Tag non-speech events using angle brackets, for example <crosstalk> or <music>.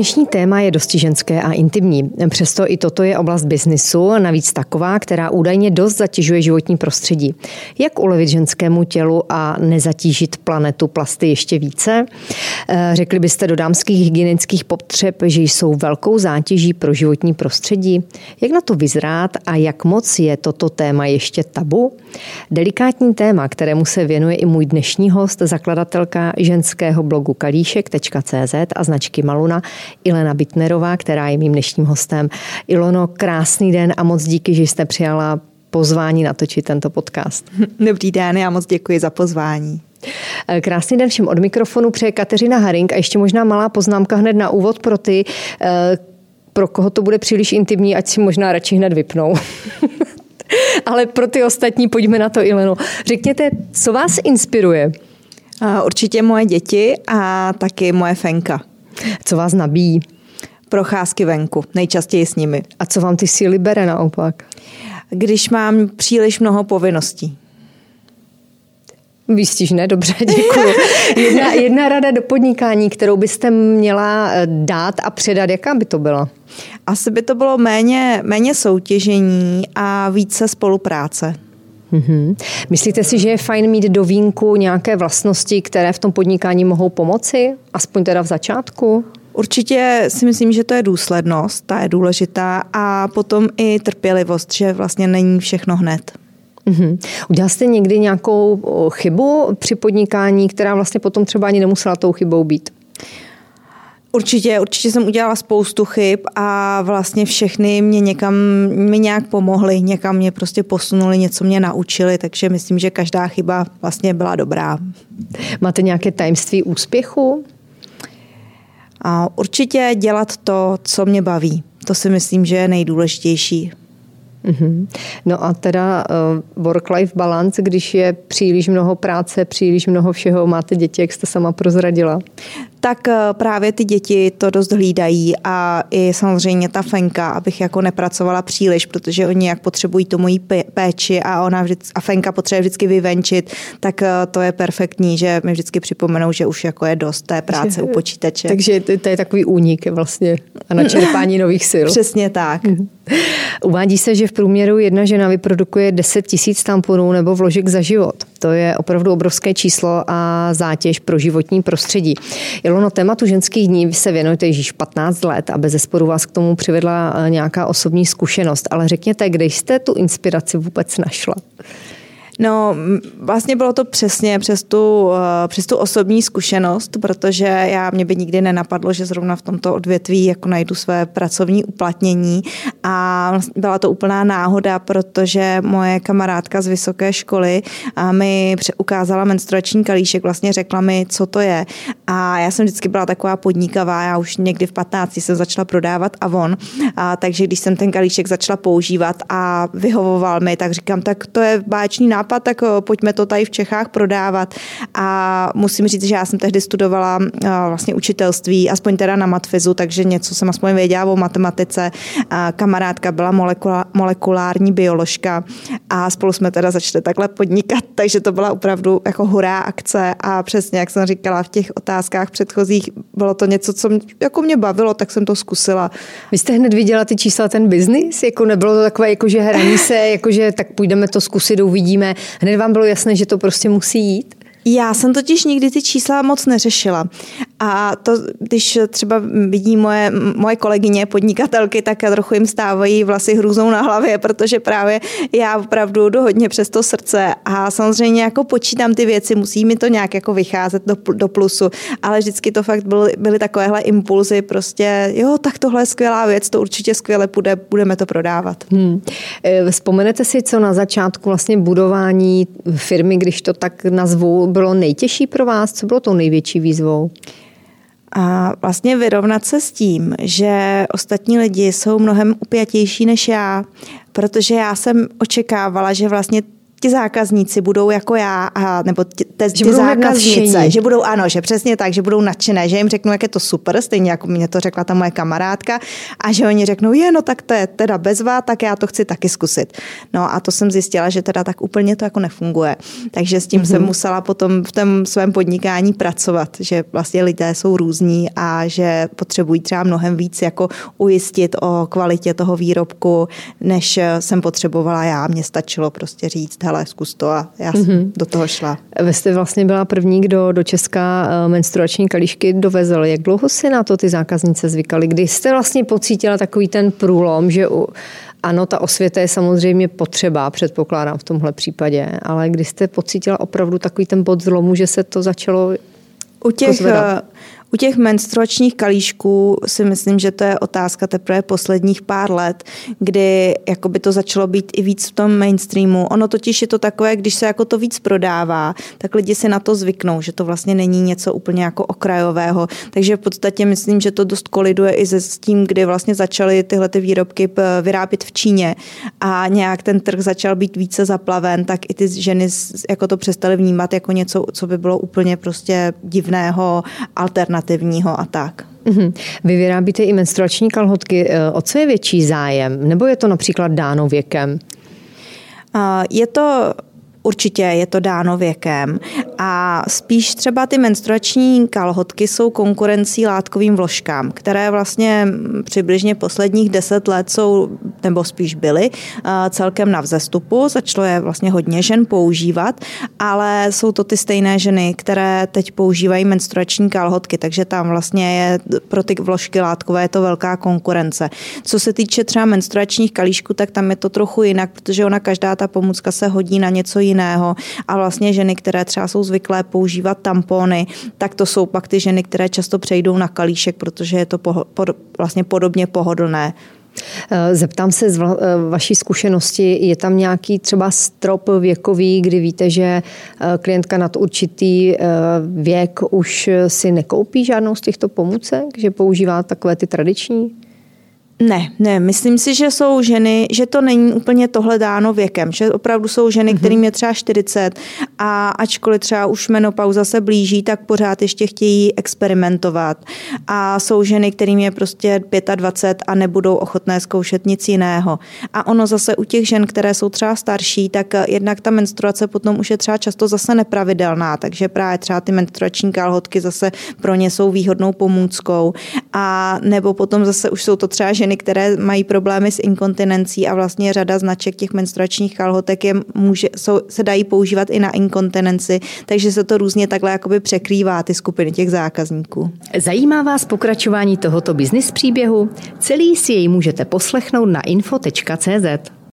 Dnešní téma je dosti ženské a intimní. Přesto i toto je oblast biznisu, navíc taková, která údajně dost zatěžuje životní prostředí. Jak ulevit ženskému tělu a nezatížit planetu plasty ještě více? Eh, řekli byste do dámských hygienických potřeb, že jsou velkou zátěží pro životní prostředí? Jak na to vyzrát a jak moc je toto téma ještě tabu? Delikátní téma, kterému se věnuje i můj dnešní host, zakladatelka ženského blogu kalíšek.cz a značky Maluna, Ilena Bitnerová, která je mým dnešním hostem. Ilono, krásný den a moc díky, že jste přijala pozvání natočit tento podcast. <laughs> Dobrý den, já moc děkuji za pozvání. Krásný den všem od mikrofonu přeje Kateřina Haring a ještě možná malá poznámka hned na úvod pro ty, eh, pro koho to bude příliš intimní, ať si možná radši hned vypnou. <laughs> Ale pro ty ostatní pojďme na to, Ileno. Řekněte, co vás inspiruje? Určitě moje děti a taky moje fenka. Co vás nabíjí? Procházky venku, nejčastěji s nimi. A co vám ty síly bere naopak? Když mám příliš mnoho povinností. Výstižné, dobře, <laughs> děkuji. Jedna, jedna rada do podnikání, kterou byste měla eh, dát a předat, jaká by to byla? Asi by to bylo méně, méně soutěžení a více spolupráce. Mm-hmm. Myslíte si, že je fajn mít do vínku nějaké vlastnosti, které v tom podnikání mohou pomoci? Aspoň teda v začátku? Určitě si myslím, že to je důslednost, ta je důležitá a potom i trpělivost, že vlastně není všechno hned. Mm-hmm. Udělal jste někdy nějakou chybu při podnikání, která vlastně potom třeba ani nemusela tou chybou být? Určitě, určitě jsem udělala spoustu chyb a vlastně všechny mě někam, mi nějak pomohly, někam mě prostě posunuli, něco mě naučili, takže myslím, že každá chyba vlastně byla dobrá. Máte nějaké tajemství úspěchu? A určitě dělat to, co mě baví. To si myslím, že je nejdůležitější. Mm-hmm. No a teda uh, work-life balance, když je příliš mnoho práce, příliš mnoho všeho, máte děti, jak jste sama prozradila? Tak eh, právě ty děti to dost hlídají a i samozřejmě ta Fenka, abych jako nepracovala příliš, protože oni jak potřebují tu mojí péči a ona vždycky, a Fenka potřebuje vždycky vyvenčit, tak eh, to je perfektní, že mi vždycky připomenou, že už jako je dost té práce u počítače. Takže to, je takový únik vlastně a na čerpání nových sil. <laughs> Přesně tak. Mhm. Uvádí se, že v průměru jedna žena vyprodukuje 10 tisíc tamponů nebo vložek za život. To je opravdu obrovské číslo a zátěž pro životní prostředí. Ilono, tématu ženských dní se věnujete již 15 let a bez zesporu vás k tomu přivedla eh, nějaká osobní zkušenost. Ale řekněte, kde jste tu inspiraci vůbec našla? No, vlastně bylo to přesně přes tu, eh, přes tu osobní zkušenost, protože já mě by nikdy nenapadlo, že zrovna v tomto odvětví jako najdu své pracovní uplatnění. A byla to úplná náhoda, protože moje kamarádka z vysoké školy mi ukázala menstruační kalíšek, vlastně řekla mi, co to je. A já jsem vždycky byla taková podnikavá, já už někdy v 15 jsem začala prodávat Avon, a takže když jsem ten kalíšek začala používat a vyhovoval mi, tak říkám, tak to je báječný nápad, nápad, tak eh, pojďme to tady v Čechách prodávat. A musím říct, že já jsem tehdy studovala eh, vlastně učitelství, aspoň teda na matfizu, takže něco jsem aspoň věděla o matematice. Kamarádka byla molekulární bioložka a spolu jsme teda začali takhle podnikat, <laughs> takže to byla opravdu jako hurá akce a přesně, jak jsem říkala v těch otázkách předchozích, bylo to něco, co mě, jako mě bavilo, tak jsem to zkusila. Vy jste hned viděla ty čísla, ten biznis? Jako nebylo to takové, jako že hraní se, <laughs> jako že tak půjdeme to zkusit, uvidíme, hned vám bylo jasné, že to prostě musí jít? Já jsem totiž nikdy ty čísla moc neřešila. A to, když třeba vidí moje, moje kolegyně podnikatelky, tak trochu jim stávají vlasy hrůzou na hlavě, protože právě já opravdu jdu hodně přes to srdce a samozřejmě jako počítám ty věci, musí mi to nějak jako vycházet do, do plusu, ale vždycky to fakt byly, byly takovéhle impulzy, prostě jo, tak tohle je skvělá věc, to určitě skvěle půjde, budeme to prodávat. Hmm. Vzpomenete si, co na začátku vlastně budování firmy, když to tak nazvu, bylo nejtěžší pro vás? Co bylo tou největší výzvou? A vlastně vyrovnat se s tím, že ostatní lidi jsou mnohem upjatější než já, protože já jsem očekávala, že vlastně ti zákazníci budou jako já, a, nebo ti, te, ty zákaznice, že budou, ano, že přesně tak, že budou nadšené, že jim řeknu, jak je to super, stejně jako mě to řekla ta moje kamarádka, a že oni řeknou, je, no tak to je teda bezvá, tak já to chci taky zkusit. No a to jsem zjistila, že teda tak úplně to jako nefunguje. Takže s tím mm-hmm. jsem musela potom v tom svém podnikání pracovat, že vlastně lidé jsou různí a že potřebují třeba mnohem víc jako ujistit o kvalitě toho výrobku, než jsem potřebovala já. Mně stačilo prostě říct, hele, zkus to a já jsem mm-hmm. do toho šla. Vy jste vlastně byla první, kdo do Česka eh, menstruační kalíšky dovezl. Jak dlouho si na to ty zákaznice zvykali? Kdy jste vlastně pocítila takový ten průlom, že ano, ta osvěta je samozřejmě potřeba, předpokládám v tomhle případě, ale kdy jste pocítila opravdu takový ten bod zlomu, že se to začalo u těch, pozvedat? U těch menstruačních kalíšků si myslím, že to je otázka teprve posledních pár let, kdy jako by to začalo být i víc v tom mainstreamu. Ono totiž je to takové, když se jako to víc prodává, tak lidi si na to zvyknou, že to vlastně není něco úplně jako okrajového. Takže v podstatě myslím, že to dost koliduje i se s tím, kdy vlastně začaly tyhle ty výrobky vyrábět v Číně a nějak ten trh začal být více zaplaven, tak i ty ženy jako to přestaly vnímat jako něco, co by bylo úplně prostě divného, alternativního alternativního a tak. Mhm. Vy vyrábíte i menstruační kalhotky. E, o co je větší zájem? Nebo je to například dáno věkem? Je to Určitě je to dáno věkem a spíš třeba ty menstruační kalhotky jsou konkurencí látkovým vložkám, které vlastně přibližně posledních deset let jsou, nebo spíš byly, eh, celkem na vzestupu. Začalo je vlastně hodně žen používat, ale jsou to ty stejné ženy, které teď používají menstruační kalhotky, takže tam vlastně je pro ty vložky látkové je to velká konkurence. Co se týče třeba menstruačních kalíšků, tak tam je to trochu jinak, protože ona každá ta pomůcka se hodí na něco jiného jiného. A vlastně ženy, které třeba jsou zvyklé používat tampony, tak to jsou pak ty ženy, které často přejdou na kalíšek, protože je to poho- pod, vlastně podobně pohodlné. Eh, zeptám se z eh, vaší zkušenosti, je tam nějaký třeba strop věkový, kdy víte, že eh, klientka nad určitý věk už si nekoupí žádnou z těchto pomůcek, že používá takové ty tradiční? Ne, ne, myslím si, že jsou ženy, že to není úplně tohle dáno věkem, že opravdu jsou ženy, mm-hmm. kterým je třeba 40 a ačkoliv třeba už menopauza se blíží, tak pořád ještě chtějí experimentovat. A jsou ženy, kterým je prostě 25 a nebudou ochotné zkoušet nic jiného. A ono zase u těch žen, které jsou třeba starší, tak jednak ta menstruace potom už je třeba často zase nepravidelná, takže právě třeba ty menstruační kalhotky zase pro ně jsou výhodnou pomůckou. A nebo potom zase už jsou to třeba ženy, ženy, které mají problémy s inkontinencí a vlastně řada značek těch menstruačních kalhotek je, může, jsou, se dají používat i na inkontinenci, takže se to různě takhle jakoby překrývá ty skupiny těch zákazníků. Zajímá vás pokračování tohoto biznis příběhu? Celý si jej můžete poslechnout na info.cz.